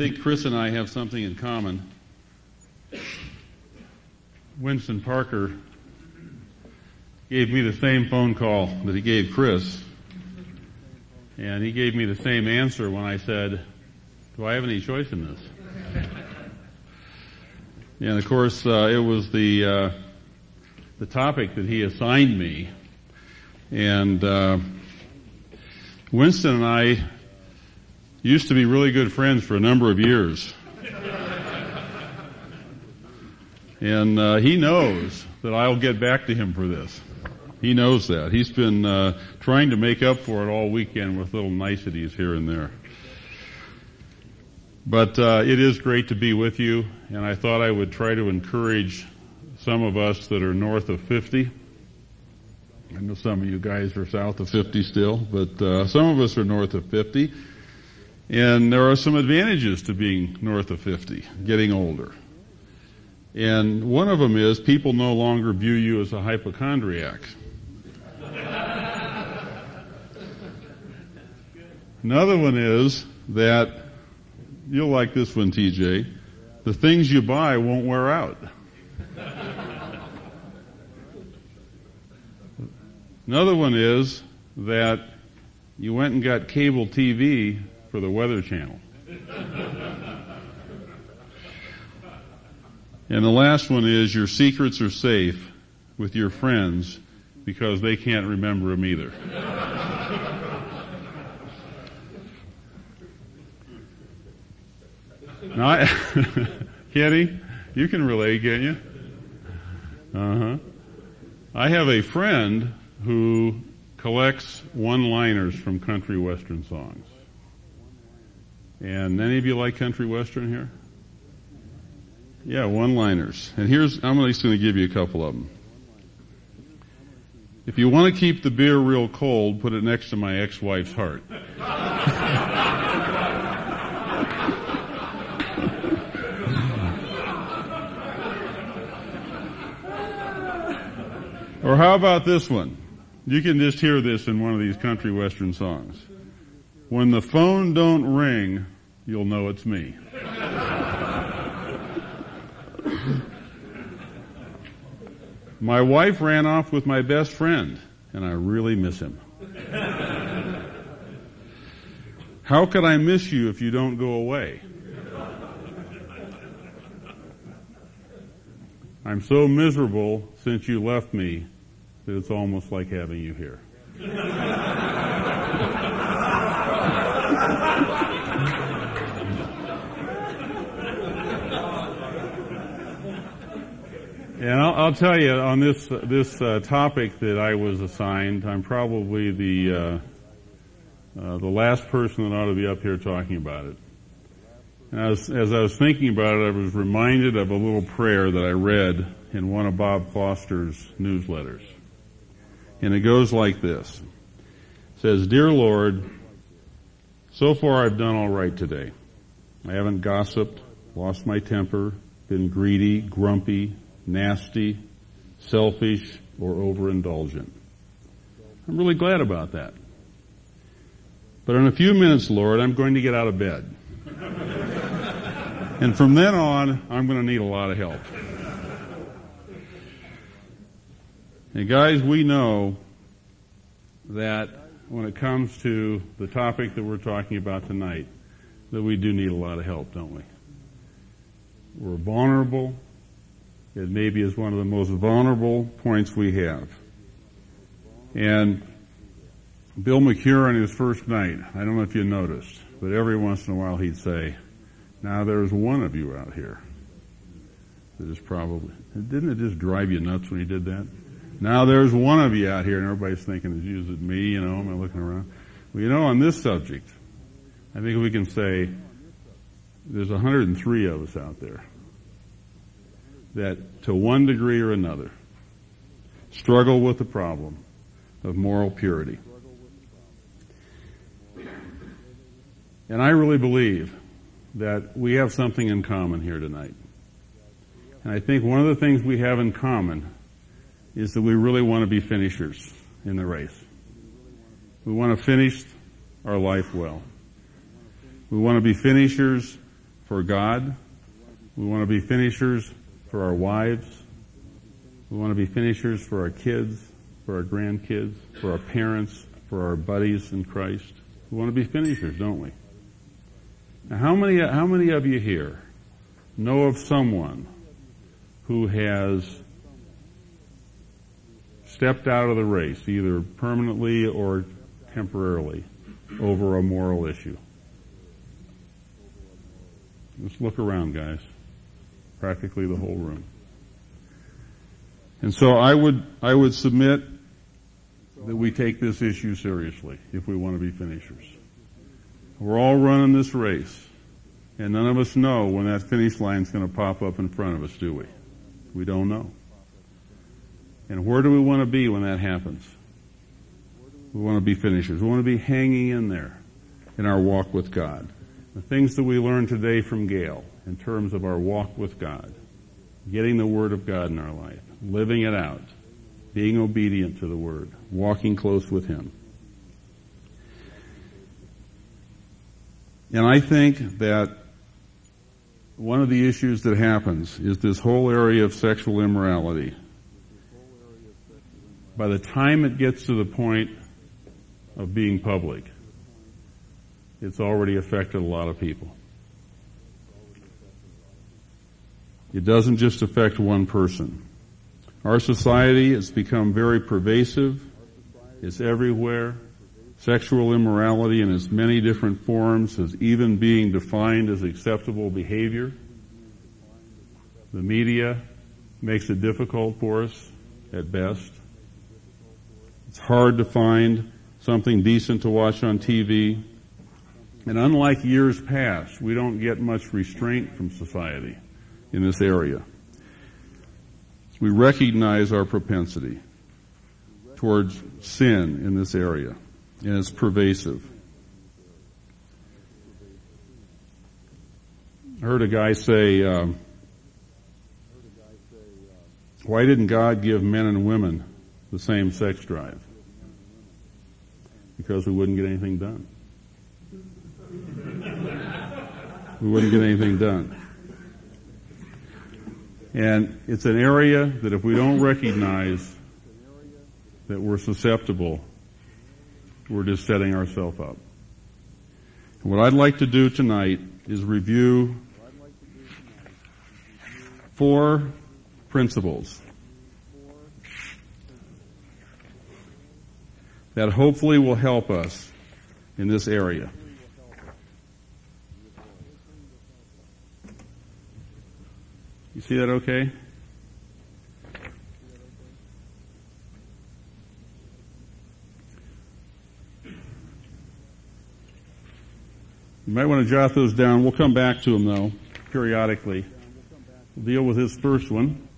think Chris and I have something in common. Winston Parker gave me the same phone call that he gave Chris. And he gave me the same answer when I said, do I have any choice in this? and of course, uh, it was the, uh, the topic that he assigned me. And, uh, Winston and I used to be really good friends for a number of years. and uh, he knows that I'll get back to him for this. He knows that. He's been uh, trying to make up for it all weekend with little niceties here and there. But uh, it is great to be with you, and I thought I would try to encourage some of us that are north of 50. I know some of you guys are south of 50 still, but uh, some of us are north of 50. And there are some advantages to being north of 50, getting older. And one of them is people no longer view you as a hypochondriac. Another one is that you'll like this one, TJ. The things you buy won't wear out. Another one is that you went and got cable TV for the Weather Channel. and the last one is your secrets are safe with your friends because they can't remember them either. now, I, Kenny, you can relate, can you? Uh huh. I have a friend who collects one-liners from country western songs. And any of you like country western here? Yeah, one-liners. And here's, I'm least going to give you a couple of them. If you want to keep the beer real cold, put it next to my ex-wife's heart. or how about this one? You can just hear this in one of these country western songs. When the phone don't ring, you'll know it's me. my wife ran off with my best friend, and I really miss him. How could I miss you if you don't go away? I'm so miserable since you left me that it's almost like having you here. And I'll, I'll, tell you on this this uh, topic that I was assigned, I'm probably the uh, uh, the last person that ought to be up here talking about it. As, as I was thinking about it, I was reminded of a little prayer that I read in one of Bob Foster's newsletters, and it goes like this: it "says Dear Lord, so far I've done all right today. I haven't gossiped, lost my temper, been greedy, grumpy, nasty, selfish, or overindulgent. I'm really glad about that. But in a few minutes, Lord, I'm going to get out of bed. and from then on, I'm going to need a lot of help. And guys, we know that when it comes to the topic that we're talking about tonight, that we do need a lot of help, don't we? We're vulnerable. It maybe is one of the most vulnerable points we have. And Bill McCure on his first night, I don't know if you noticed, but every once in a while he'd say, now there's one of you out here that is probably, didn't it just drive you nuts when he did that? Now there's one of you out here and everybody's thinking, is it me, you know, am I looking around? Well, you know, on this subject, I think we can say there's 103 of us out there that to one degree or another struggle with the problem of moral purity. And I really believe that we have something in common here tonight. And I think one of the things we have in common is that we really want to be finishers in the race. We want to finish our life well. We want to be finishers for God. We want to be finishers for our wives. We want to be finishers for our kids, for our grandkids, for our parents, for our buddies in Christ. We want to be finishers, don't we? Now, how many, how many of you here know of someone who has stepped out of the race, either permanently or temporarily, over a moral issue? Let's look around, guys. Practically the whole room. And so I would, I would submit that we take this issue seriously if we want to be finishers. We're all running this race, and none of us know when that finish line is going to pop up in front of us, do we? We don't know. And where do we want to be when that happens? We want to be finishers. We want to be hanging in there in our walk with God. The things that we learned today from Gail in terms of our walk with God, getting the Word of God in our life, living it out, being obedient to the Word, walking close with Him. And I think that one of the issues that happens is this whole area of sexual immorality. By the time it gets to the point of being public, it's already affected a lot of people. It doesn't just affect one person. Our society has become very pervasive. It's everywhere. Sexual immorality in its many different forms is even being defined as acceptable behavior. The media makes it difficult for us at best. It's hard to find something decent to watch on TV. And unlike years past, we don't get much restraint from society in this area. We recognize our propensity towards sin in this area and it's pervasive. I heard a guy say, um, why didn't God give men and women the same sex drive? Because we wouldn't get anything done. we wouldn't get anything done. And it's an area that if we don't recognize that we're susceptible we're just setting ourselves up. And what I'd like to do tonight is review four principles that hopefully will help us in this area. You see that okay? You might want to jot those down. We'll come back to them though, periodically. We'll deal with his first one.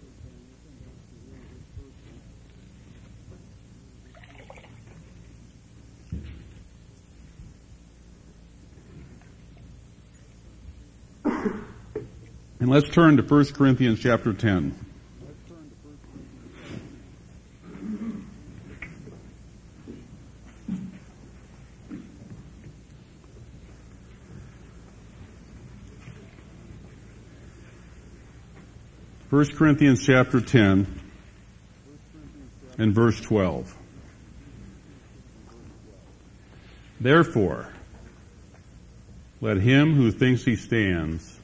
Let's turn to 1 Corinthians chapter 10. 1 Corinthians chapter 10 and verse 12. Therefore, let him who thinks he stands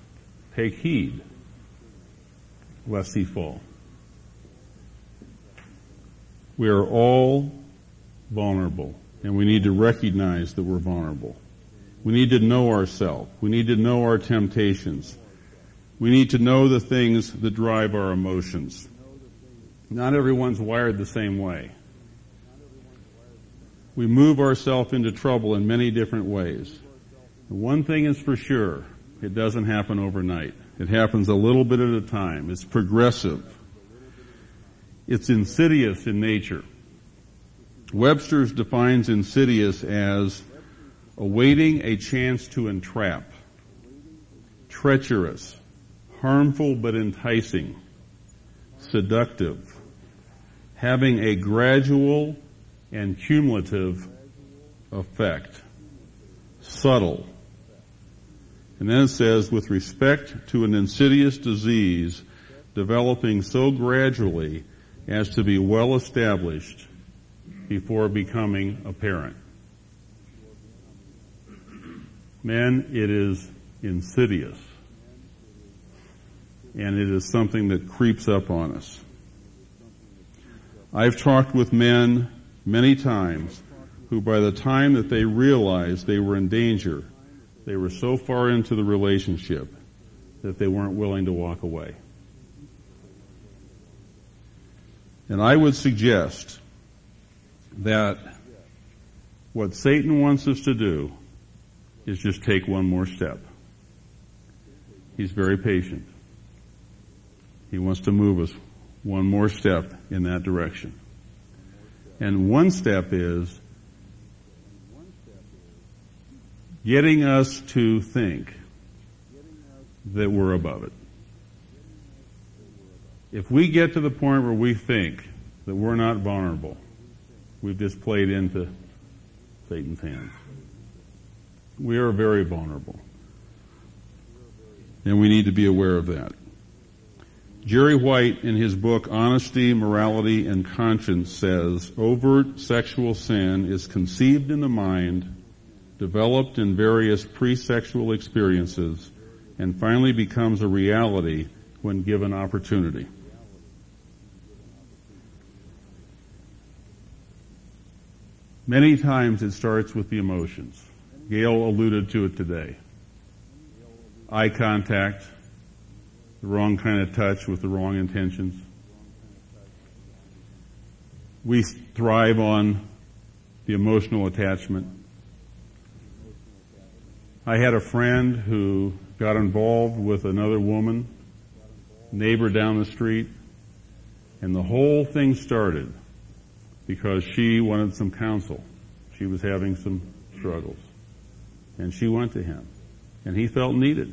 take heed lest he fall. We are all vulnerable and we need to recognize that we're vulnerable. We need to know ourselves. We need to know our temptations. We need to know the things that drive our emotions. Not everyone's wired the same way. We move ourselves into trouble in many different ways. One thing is for sure, it doesn't happen overnight. It happens a little bit at a time. It's progressive. It's insidious in nature. Webster's defines insidious as awaiting a chance to entrap, treacherous, harmful but enticing, seductive, having a gradual and cumulative effect, subtle, And then it says, with respect to an insidious disease developing so gradually as to be well established before becoming apparent. Men, it is insidious. And it is something that creeps up on us. I've talked with men many times who by the time that they realized they were in danger, they were so far into the relationship that they weren't willing to walk away. And I would suggest that what Satan wants us to do is just take one more step. He's very patient. He wants to move us one more step in that direction. And one step is getting us to think that we're above it. If we get to the point where we think that we're not vulnerable, we've just played into Satan's hands. We are very vulnerable. And we need to be aware of that. Jerry White in his book Honesty, Morality, and Conscience says, overt sexual sin is conceived in the mind, developed in various pre-sexual experiences, and finally becomes a reality when given opportunity. Many times it starts with the emotions. Gail alluded to it today. Eye contact, the wrong kind of touch with the wrong intentions. We thrive on the emotional attachment. I had a friend who got involved with another woman, neighbor down the street, and the whole thing started because she wanted some counsel. She was having some struggles. And she went to him. And he felt needed.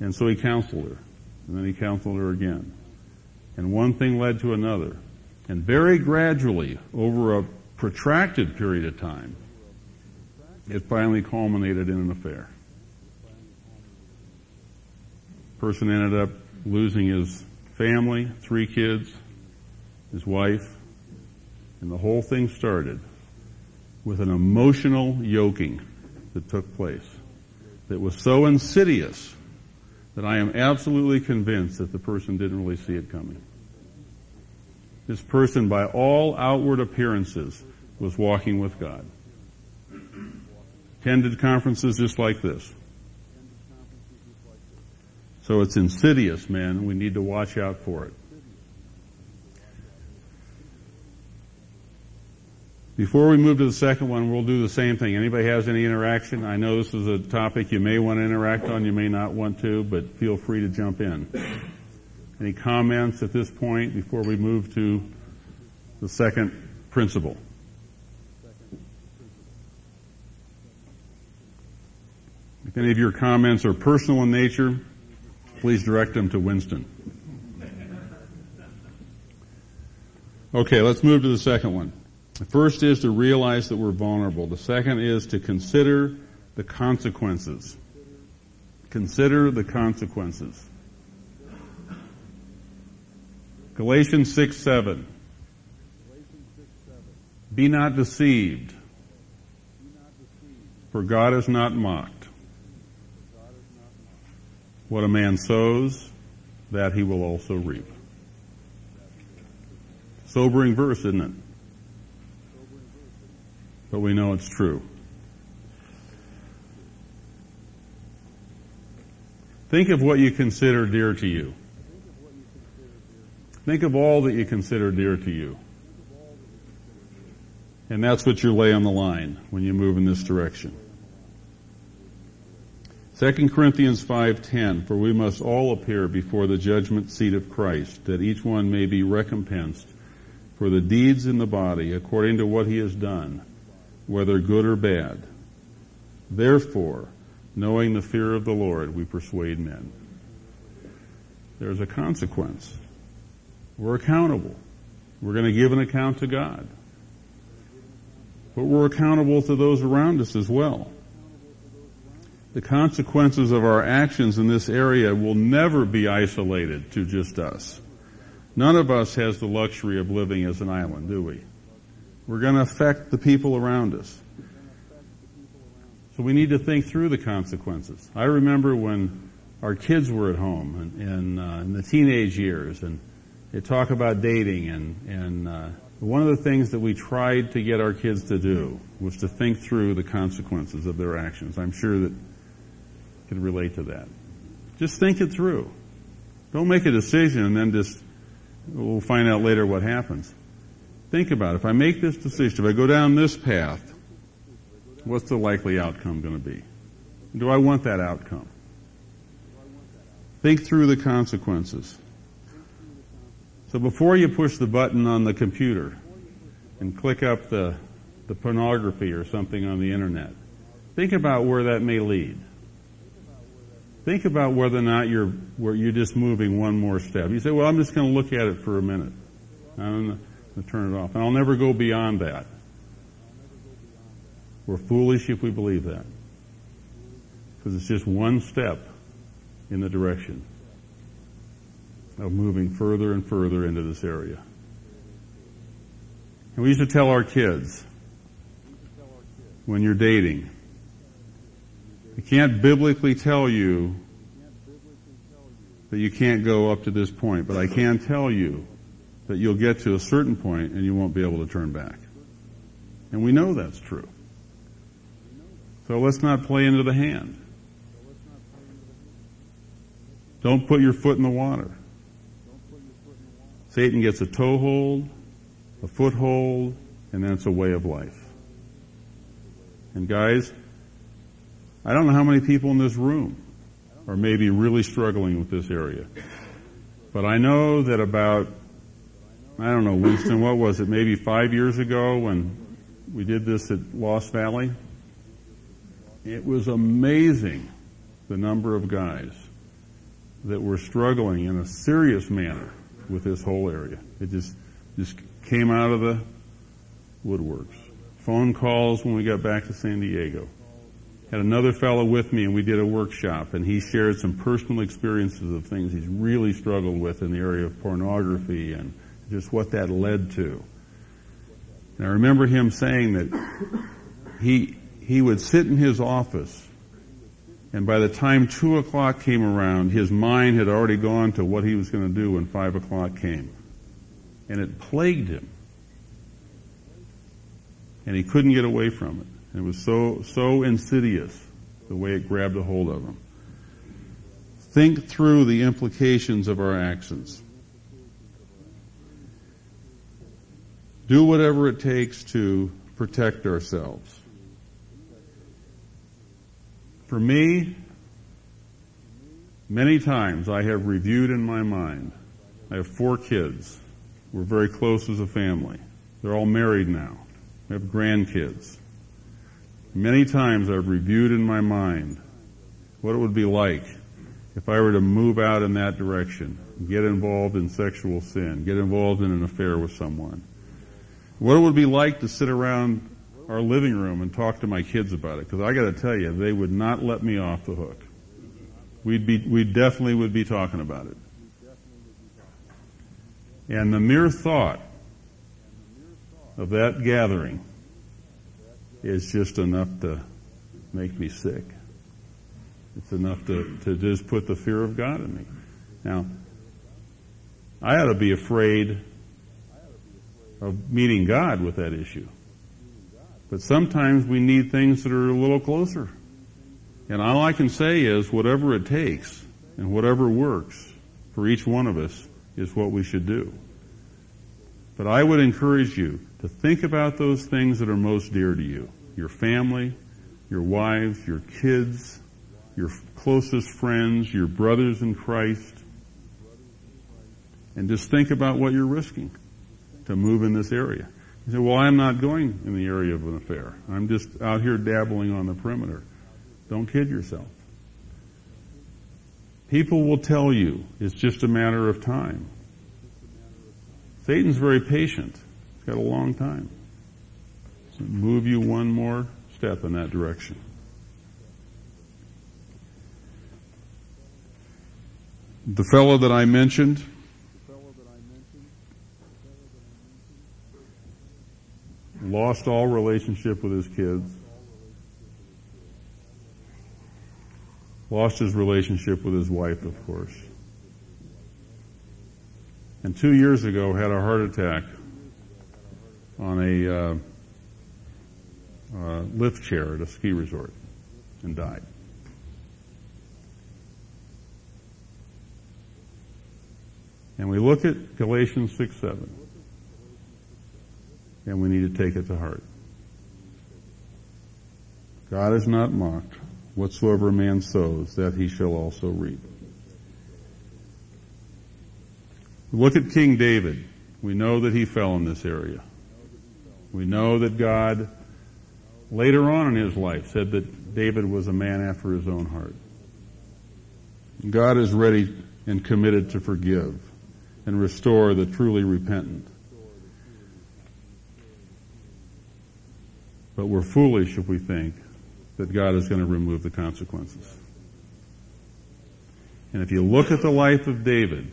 And so he counseled her. And then he counseled her again. And one thing led to another. And very gradually, over a protracted period of time, it finally culminated in an affair. The person ended up losing his family, three kids, his wife, and the whole thing started with an emotional yoking that took place that was so insidious that I am absolutely convinced that the person didn't really see it coming. This person, by all outward appearances, was walking with God. Attended conferences just like this. So it's insidious, man. We need to watch out for it. Before we move to the second one, we'll do the same thing. Anybody has any interaction? I know this is a topic you may want to interact on, you may not want to, but feel free to jump in. Any comments at this point before we move to the second principle? If any of your comments are personal in nature, please direct them to Winston. Okay, let's move to the second one. The first is to realize that we're vulnerable. The second is to consider the consequences. Consider the consequences. Galatians 6, 7. Be not deceived, for God is not mocked. What a man sows, that he will also reap. Sobering verse, isn't it? but we know it's true. Think of what you consider dear to you. Think of all that you consider dear to you. And that's what you lay on the line when you move in this direction. 2 Corinthians 5:10 For we must all appear before the judgment seat of Christ that each one may be recompensed for the deeds in the body according to what he has done whether good or bad. Therefore, knowing the fear of the Lord, we persuade men. There's a consequence. We're accountable. We're going to give an account to God. But we're accountable to those around us as well. The consequences of our actions in this area will never be isolated to just us. None of us has the luxury of living as an island, do we? We're going to affect the people around us. So we need to think through the consequences. I remember when our kids were at home uh, in the teenage years and they talk about dating and, and uh, one of the things that we tried to get our kids to do was to think through the consequences of their actions. I'm sure that can relate to that. Just think it through. Don't make a decision and then just, we'll find out later what happens. Think about it. If I make this decision, if I go down this path, what's the likely outcome going to be? Do I want that outcome? Think through the consequences. So before you push the button on the computer and click up the, the pornography or something on the internet, think about where that may lead. Think about whether or not you're where you're just moving one more step. You say, "Well, I'm just going to look at it for a minute. I'm going to turn it off, and I'll never go beyond that." We're foolish if we believe that, because it's just one step in the direction of moving further and further into this area. And we used to tell our kids when you're dating I can't biblically tell you that you can't go up to this point, but I can tell you that you'll get to a certain point and you won't be able to turn back. And we know that's true. So let's not play into the hand. Don't put your foot in the water. Satan gets a toehold, a foothold, and then it's a way of life. And guys, I don't know how many people in this room are maybe really struggling with this area. But I know that about, I don't know, Winston, what was it, maybe five years ago when we did this at Lost Valley? It was amazing the number of guys that were struggling in a serious manner with this whole area. It just, just came out of the woodworks. Phone calls when we got back to San Diego had another fellow with me and we did a workshop and he shared some personal experiences of things he's really struggled with in the area of pornography and just what that led to. And I remember him saying that he, he would sit in his office and by the time two o'clock came around, his mind had already gone to what he was going to do when five o'clock came. And it plagued him. And he couldn't get away from it. It was so, so insidious the way it grabbed a hold of them. Think through the implications of our actions. Do whatever it takes to protect ourselves. For me, many times I have reviewed in my mind. I have four kids. We're very close as a family. They're all married now. We have grandkids. Many times I've reviewed in my mind what it would be like if I were to move out in that direction, get involved in sexual sin, get involved in an affair with someone. What it would be like to sit around our living room and talk to my kids about it, because I gotta tell you, they would not let me off the hook. We'd be, we definitely would be talking about it. And the mere thought of that gathering is just enough to make me sick. It's enough to, to just put the fear of God in me. Now, I ought to be afraid of meeting God with that issue. But sometimes we need things that are a little closer. And all I can say is whatever it takes and whatever works for each one of us is what we should do. But I would encourage you to think about those things that are most dear to you. Your family, your wives, your kids, your closest friends, your brothers in Christ. And just think about what you're risking to move in this area. You say, well, I'm not going in the area of an affair. I'm just out here dabbling on the perimeter. Don't kid yourself. People will tell you it's just a matter of time. Satan's very patient got a long time. So move you one more step in that direction. The fellow that I mentioned, lost all relationship with his kids, lost his relationship with his wife, of course, and two years ago had a heart attack on a uh, uh, lift chair at a ski resort and died. And we look at Galatians 6 7. And we need to take it to heart. God is not mocked. Whatsoever a man sows, that he shall also reap. Look at King David. We know that he fell in this area. We know that God, later on in his life, said that David was a man after his own heart. God is ready and committed to forgive and restore the truly repentant. But we're foolish if we think that God is going to remove the consequences. And if you look at the life of David,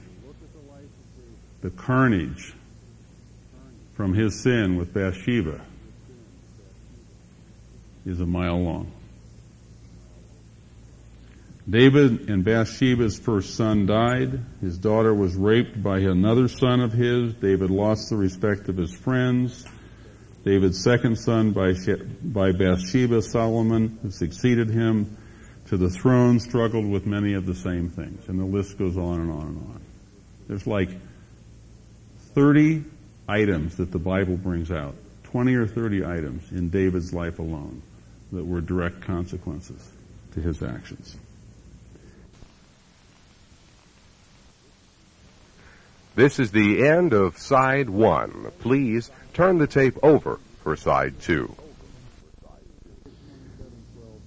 the carnage from his sin with Bathsheba is a mile long. David and Bathsheba's first son died. His daughter was raped by another son of his. David lost the respect of his friends. David's second son by, by Bathsheba, Solomon, who succeeded him to the throne, struggled with many of the same things. And the list goes on and on and on. There's like 30 items that the Bible brings out, 20 or 30 items in David's life alone that were direct consequences to his actions. This is the end of side one. Please turn the tape over for side two.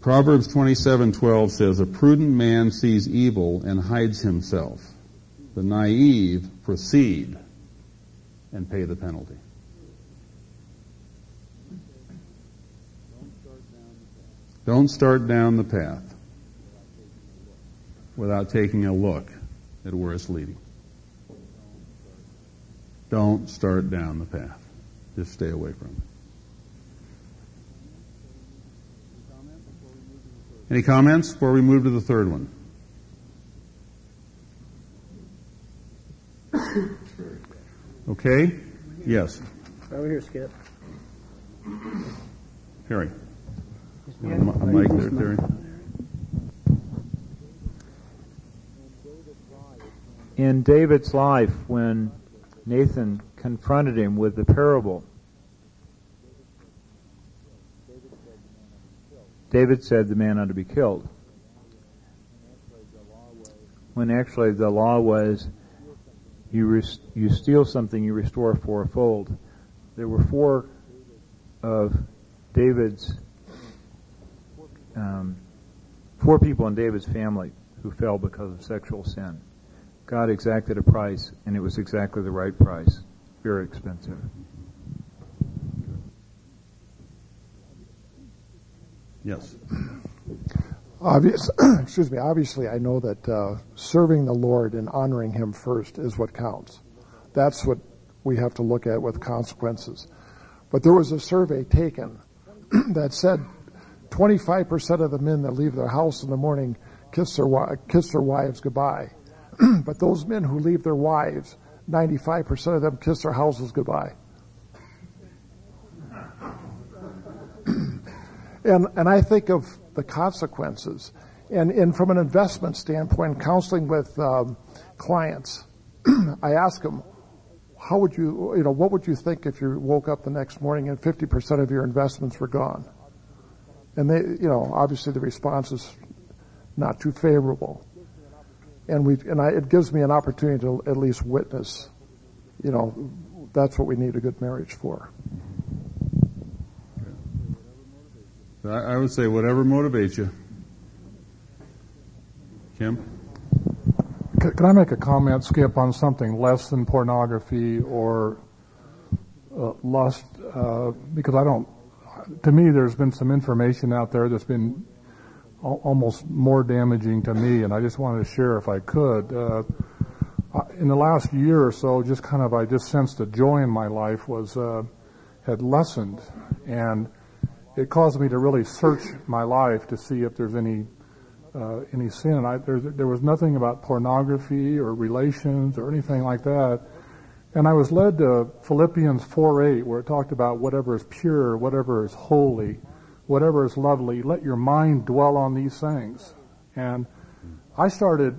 Proverbs 27:12 says, "A prudent man sees evil and hides himself. The naive proceed and pay the penalty." Don't start down the path without taking a look at where it's leading. Don't start down the path. Just stay away from it. Any comments before we move to the third one? Okay? Yes. Over here, Skip. Harry. A mic there, Terry. In David's life, when Nathan confronted him with the parable. David said the man ought to be killed. When actually the law was you, res- you steal something, you restore fourfold. There were four of David's, um, four people in David's family who fell because of sexual sin. God exacted a price, and it was exactly the right price. Very expensive. Yes. Obvious, excuse me. Obviously, I know that uh, serving the Lord and honoring Him first is what counts. That's what we have to look at with consequences. But there was a survey taken that said 25% of the men that leave their house in the morning kiss their kiss their wives goodbye. but those men who leave their wives, 95% of them kiss their houses goodbye. and, and I think of the consequences. And, and from an investment standpoint, counseling with um, clients, I ask them, how would you, you know, what would you think if you woke up the next morning and 50% of your investments were gone? And they, you know, obviously the response is not too favorable and we and I, it gives me an opportunity to at least witness. You know, that's what we need a good marriage for. I would say whatever motivates you. Kim? Can I make a comment, Skip, on something less than pornography or uh, lust? Uh, because I don't, to me, there's been some information out there that's been almost more damaging to me, and I just wanted to share if I could. Uh, in the last year or so, just kind of, I just sensed the joy in my life was uh, had lessened, and it caused me to really search my life to see if there's any uh, any sin. I, there, there was nothing about pornography or relations or anything like that. And I was led to Philippians 4:8, where it talked about whatever is pure, whatever is holy, whatever is lovely. Let your mind dwell on these things. And I started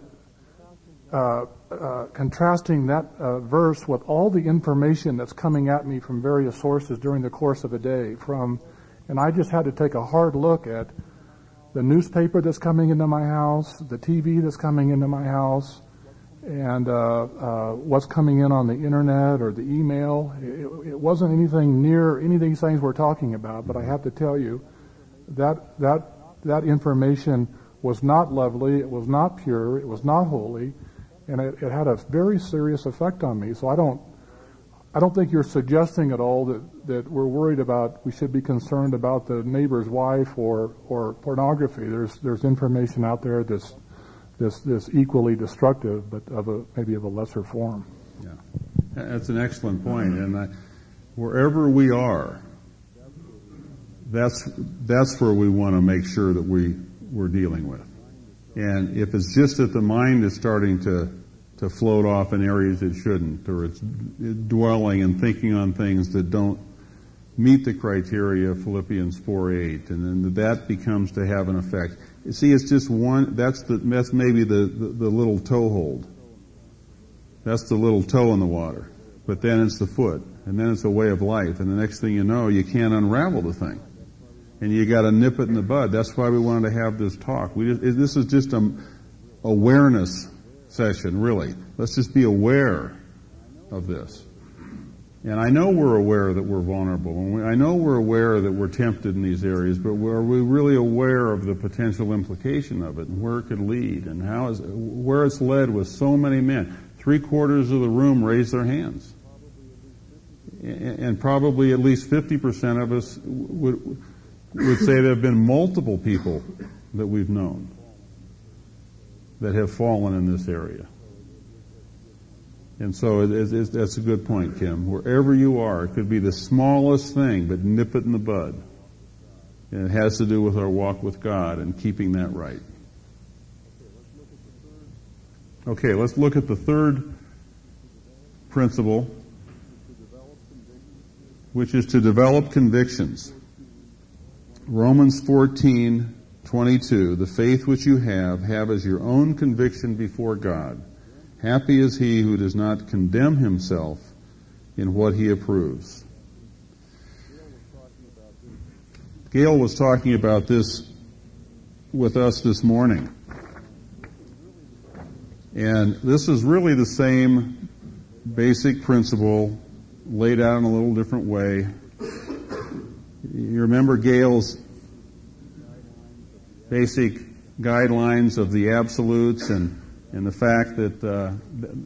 uh, uh, contrasting that uh, verse with all the information that's coming at me from various sources during the course of a day. From, and I just had to take a hard look at the newspaper that's coming into my house, the TV that's coming into my house, and uh, uh, what's coming in on the internet or the email. It, it, wasn't anything near any of these things we're talking about, but I have to tell you that that that information was not lovely, it was not pure, it was not holy, and it, it had a very serious effect on me. So I don't I don't think you're suggesting at all that, that we're worried about, we should be concerned about the neighbor's wife or, or pornography. There's, there's information out there that's, that's, that's equally destructive, but of a, maybe of a lesser form. Yeah. That's an excellent point. And I, wherever we are, that's, that's where we want to make sure that we, we're dealing with. And if it's just that the mind is starting to to float off in areas it shouldn't, or it's dwelling and thinking on things that don't meet the criteria of Philippians 4:8, and then that becomes to have an effect. See, it's just one. That's the that's maybe the, the, the little toehold. That's the little toe in the water, but then it's the foot, and then it's a way of life, and the next thing you know, you can't unravel the thing, and you got to nip it in the bud. That's why we wanted to have this talk. We just, this is just a awareness session, really. Let's just be aware of this. And I know we're aware that we're vulnerable, and we, I know we're aware that we're tempted in these areas, but are we really aware of the potential implication of it and where it could lead and how is where it's led with so many men? Three quarters of the room raised their hands, and probably at least fifty percent of us would would say there have been multiple people that we've known that have fallen in this area. And so it, it, it, that's a good point, Kim. Wherever you are, it could be the smallest thing, but nip it in the bud. And it has to do with our walk with God and keeping that right. Okay, let's look at the third principle, which is to develop convictions. Romans 14, 22, the faith which you have, have as your own conviction before God. Happy is he who does not condemn himself in what he approves. Gail was talking about this with us this morning. And this is really the same basic principle laid out in a little different way. You remember Gail's basic guidelines of the absolutes and and the fact that uh,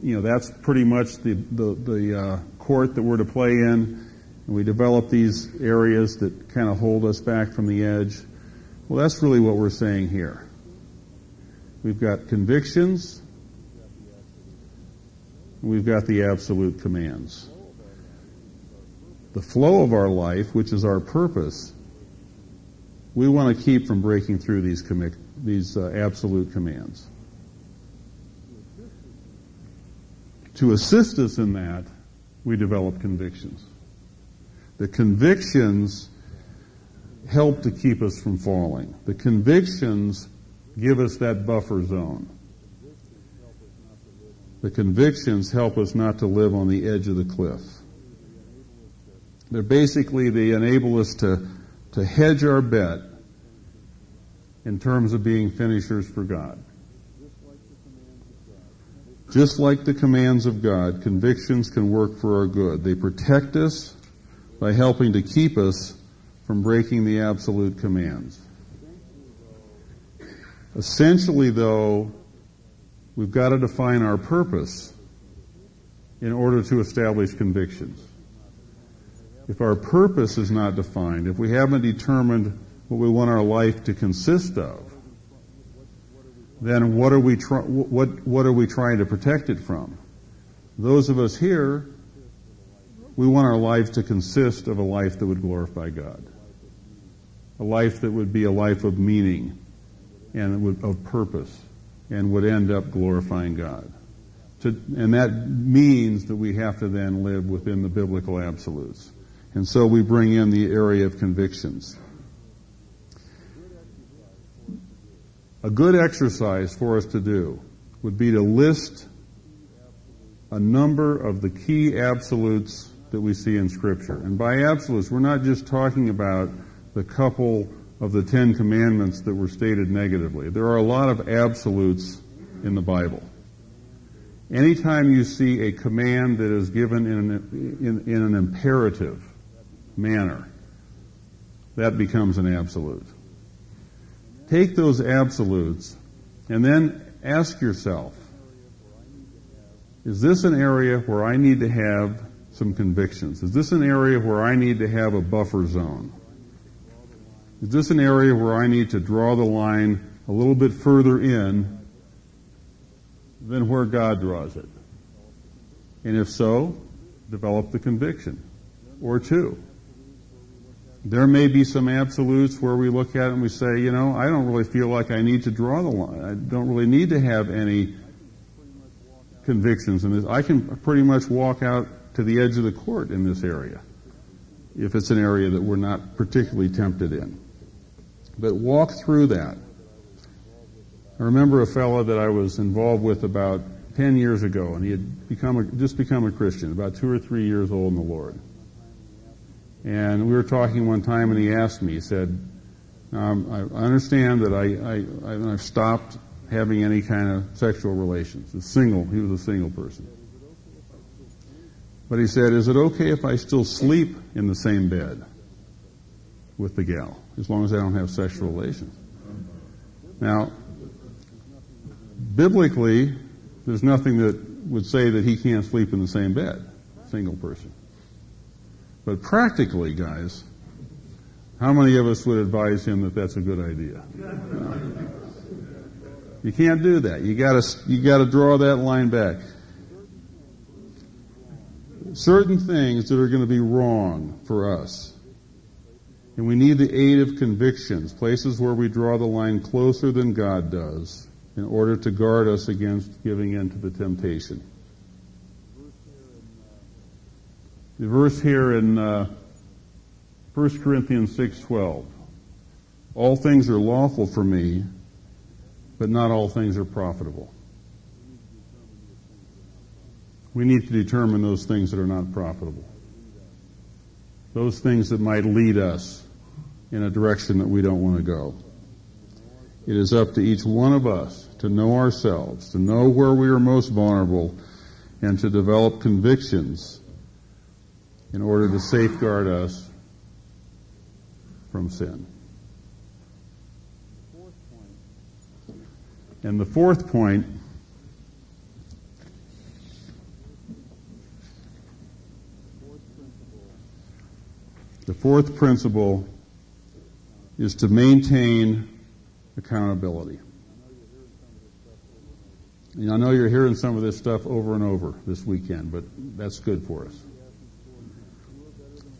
you know that's pretty much the the, the uh, court that we're to play in, and we develop these areas that kind of hold us back from the edge. Well, that's really what we're saying here. We've got convictions. We've got the absolute commands. The flow of our life, which is our purpose, we want to keep from breaking through these, commi- these uh, absolute commands. To assist us in that, we develop convictions. The convictions help to keep us from falling. The convictions give us that buffer zone. The convictions help us not to live on the edge of the cliff. They're basically, they enable us to to hedge our bet in terms of being finishers for God. Just like the commands of God, convictions can work for our good. They protect us by helping to keep us from breaking the absolute commands. Essentially, though, we've got to define our purpose in order to establish convictions if our purpose is not defined, if we haven't determined what we want our life to consist of, then what are we what what are we trying to protect it from? Those of us here, we want our life to consist of a life that would glorify God, a life that would be a life of meaning and of purpose, and would end up glorifying God. To, and that means that we have to then live within the biblical absolutes. And so we bring in the area of convictions. A good exercise for us to do would be to list a number of the key absolutes that we see in Scripture. And by absolutes, we're not just talking about the couple of the Ten Commandments that were stated negatively. There are a lot of absolutes in the Bible. Anytime you see a command that is given in an, in, in an imperative manner, that becomes an absolute. Take those absolutes and then ask yourself, is this an area where I need to have some convictions? Is this an area where I need to have a buffer zone? Is this an area where I need to draw the line a little bit further in than where God draws it? And if so, develop the conviction. Or two. There may be some absolutes where we look at it and we say, you know, I don't really feel like I need to draw the line. I don't really need to have any convictions in this. I can pretty much walk out to the edge of the court in this area if it's an area that we're not particularly tempted in. But walk through that. I remember a fellow that I was involved with about 10 years ago, and he had become a, just become a Christian, about two or three years old in the Lord. And we were talking one time, and he asked me, he said, um, I understand that I, I, I've stopped having any kind of sexual relations. A single, he was a single person. But he said, is it okay if I still sleep in the same bed with the gal? as long as I don't have sexual relations. Now, biblically, there's nothing that would say that he can't sleep in the same bed, single person. But practically, guys, how many of us would advise him that that's a good idea? You can't do that. You gotta, you gotta draw that line back. Certain things that are going to be wrong for us and we need the aid of convictions, places where we draw the line closer than God does, in order to guard us against giving in to the temptation. The verse here in uh, 1 Corinthians 6:12. All things are lawful for me, but not all things are profitable. We need to determine those things that are not profitable. Those things that might lead us in a direction that we don't want to go. It is up to each one of us to know ourselves, to know where we are most vulnerable, and to develop convictions in order to safeguard us from sin. And the fourth point the fourth principle is to maintain accountability. And I know you're hearing some of this stuff over and over this weekend, but that's good for us.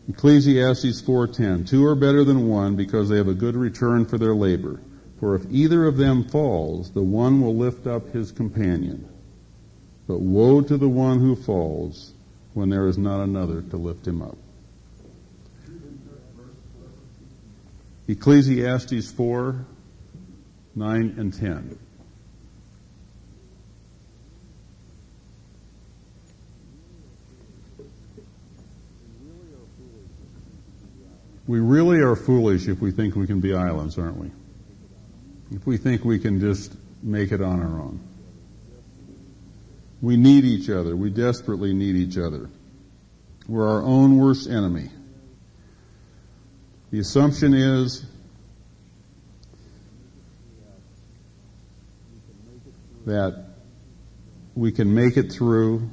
Ecclesiastes 4:10 Two are better than one because they have a good return for their labor. For if either of them falls, the one will lift up his companion. But woe to the one who falls when there is not another to lift him up. Ecclesiastes 4, 9, and 10. We really are foolish if we think we can be islands, aren't we? If we think we can just make it on our own. We need each other. We desperately need each other. We're our own worst enemy. The assumption is that we can make it through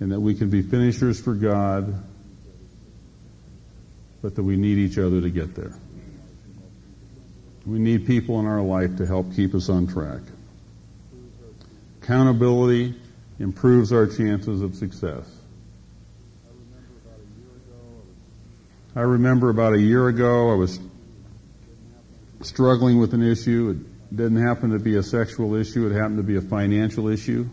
and that we can be finishers for God, but that we need each other to get there. We need people in our life to help keep us on track. Accountability improves our chances of success. I remember about a year ago I was struggling with an issue. It didn't happen to be a sexual issue. It happened to be a financial issue.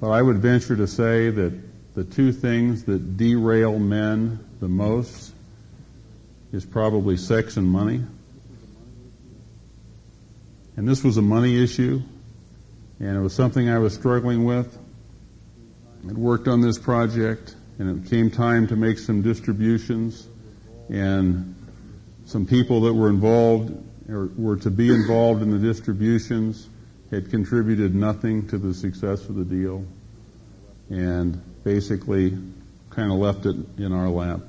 But I would venture to say that the two things that derail men the most is probably sex and money. And this was a money issue, and it was something I was struggling with. I worked on this project, and it came time to make some distributions, and some people that were involved or were to be involved in the distributions had contributed nothing to the success of the deal, and basically kind of left it in our lap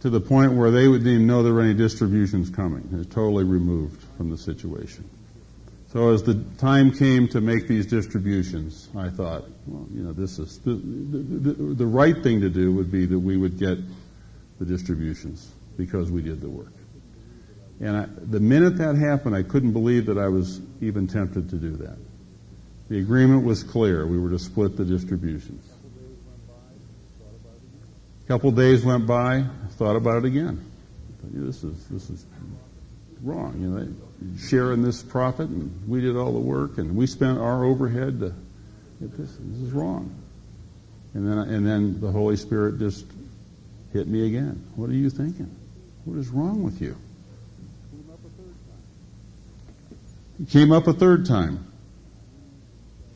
to the point where they wouldn't even know there were any distributions coming. They're totally removed from the situation. So as the time came to make these distributions, I thought, well, you know, this is the, the, the, the right thing to do would be that we would get the distributions because we did the work. And I, the minute that happened, I couldn't believe that I was even tempted to do that. The agreement was clear. We were to split the distributions. A couple days went by. Thought about it again. This is this is wrong. You know, sharing this profit, and we did all the work, and we spent our overhead. To, this, this is wrong. And then and then the Holy Spirit just hit me again. What are you thinking? What is wrong with you? He came up a third time.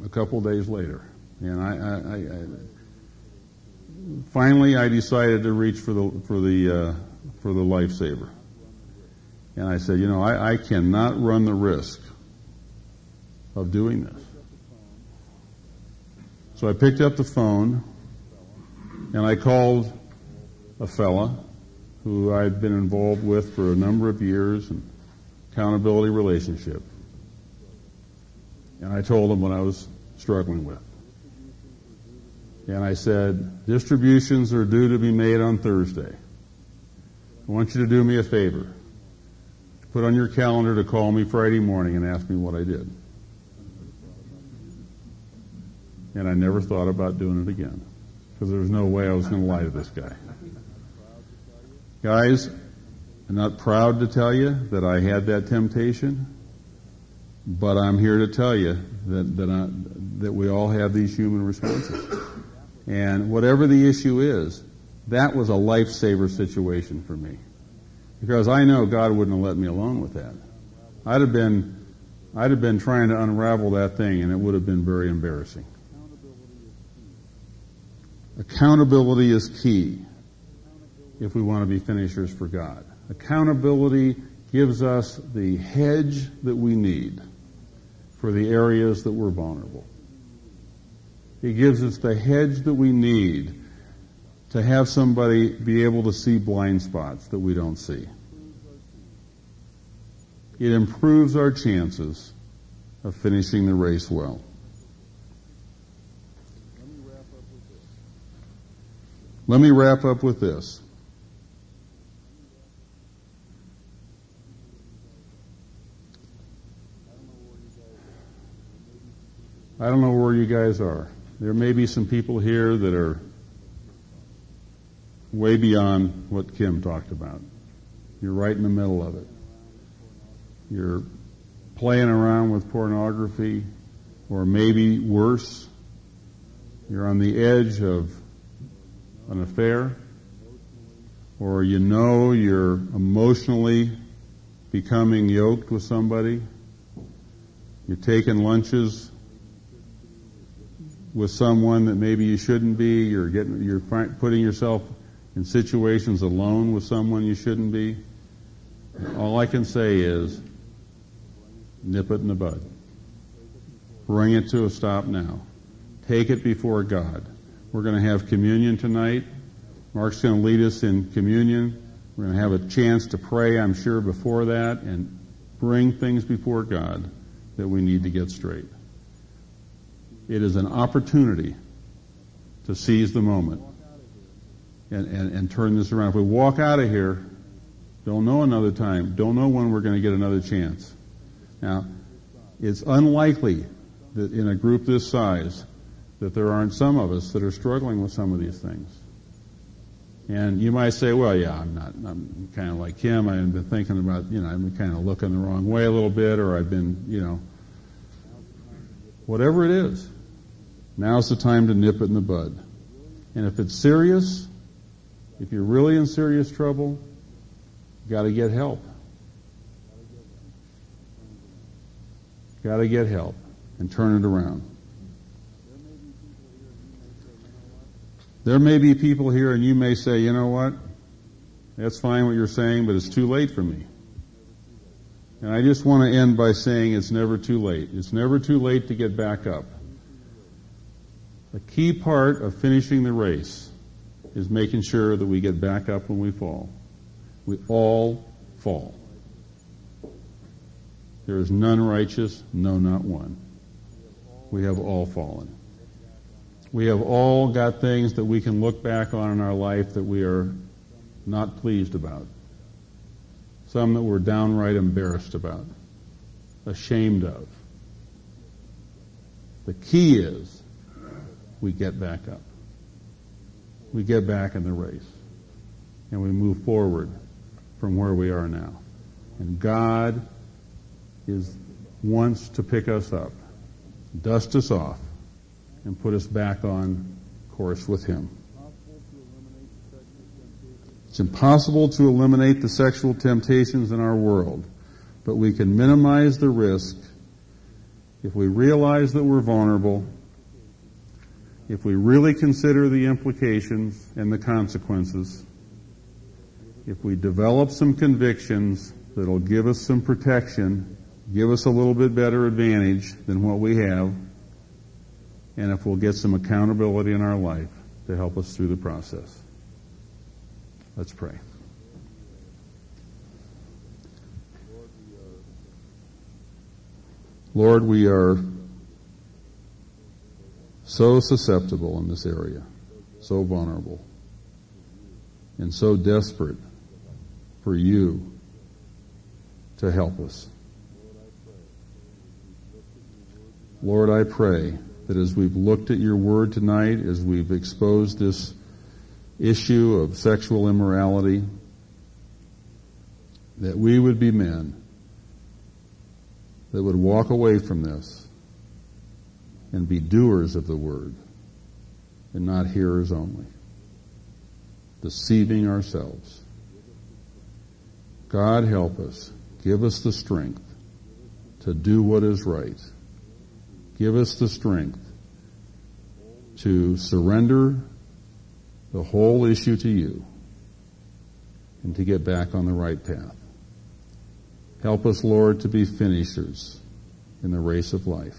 A couple days later, and I, I, I finally, I decided to reach for the for the uh, for the lifesaver, and I said, you know, I, I cannot run the risk of doing this. So I picked up the phone and I called a fella who I'd been involved with for a number of years and accountability relationship. And I told him what I was struggling with and I said, distributions are due to be made on Thursday. I want you to do me a favor. Put on your calendar to call me Friday morning and ask me what I did. And I never thought about doing it again because there was no way I was going to lie to this guy. Guys, I'm not proud to tell you that I had that temptation, but I'm here to tell you that, that, I, that we all have these human responses. And whatever the issue is, that was a lifesaver situation for me. Because I know God wouldn't have let me alone with that. I'd have been, I'd have been trying to unravel that thing and it would have been very embarrassing. Accountability is key if we want to be finishers for God. Accountability gives us the hedge that we need for the areas that we're vulnerable. He gives us the hedge that we need to have somebody be able to see blind spots that we don't see. It improves our chances of finishing the race well. Let me wrap up with this. I don't know where you guys are. There may be some people here that are way beyond what Kim talked about. You're right in the middle of it. You're playing around with pornography, or maybe worse, you're on the edge of an affair, or you know you're emotionally becoming yoked with somebody. You're taking lunches with someone that maybe you shouldn't be. You're getting, you're putting yourself in situations alone with someone you shouldn't be. All I can say is, nip it in the bud. Bring it to a stop now. Take it before God. We're going to have communion tonight. Mark's going to lead us in communion. We're going to have a chance to pray, I'm sure, before that and bring things before God that we need to get straight. It is an opportunity to seize the moment and, and, and turn this around. If we walk out of here Don't know another time. Don't know when we're going to get another chance. Now, it's unlikely that in a group this size that there aren't some of us that are struggling with some of these things. And you might say, well, yeah, I'm not, I'm kind of like him. I've been thinking about, you know, been kind of looking the wrong way a little bit, or I've been, you know, whatever it is. Now's the time to nip it in the bud. And if it's serious, if you're really in serious trouble, you gotta get help. Gotta get help and turn it around. There may be people here and you may say, you know what? That's fine what you're saying, but it's too late for me. And I just want to end by saying it's never too late. It's never too late to get back up. A key part of finishing the race is making sure that we get back up when we fall. We all fall. There is none righteous, no, not one. We have all fallen. We have all got things that we can look back on in our life that we are not pleased about. Some that we're downright embarrassed about, ashamed of. The key is we get back up. We get back in the race. And we move forward from where we are now. And God is wants to pick us up, dust us off, and put us back on course with Him. It's impossible to eliminate the sexual temptations in our world, but we can minimize the risk if we realize that we're vulnerable, if we really consider the implications and the consequences, if we develop some convictions that'll give us some protection, give us a little bit better advantage than what we have, and if we'll get some accountability in our life to help us through the process. Let's pray. Lord, we are so susceptible in this area, so vulnerable, and so desperate for you to help us. Lord, I pray that as we've looked at your word tonight, as we've exposed this issue of sexual immorality, that we would be men that would walk away from this and be doers of the word and not hearers only, deceiving ourselves. God help us. Give us the strength to do what is right Give us the strength to surrender the whole issue to you and to get back on the right path. Help us, Lord, to be finishers in the race of life.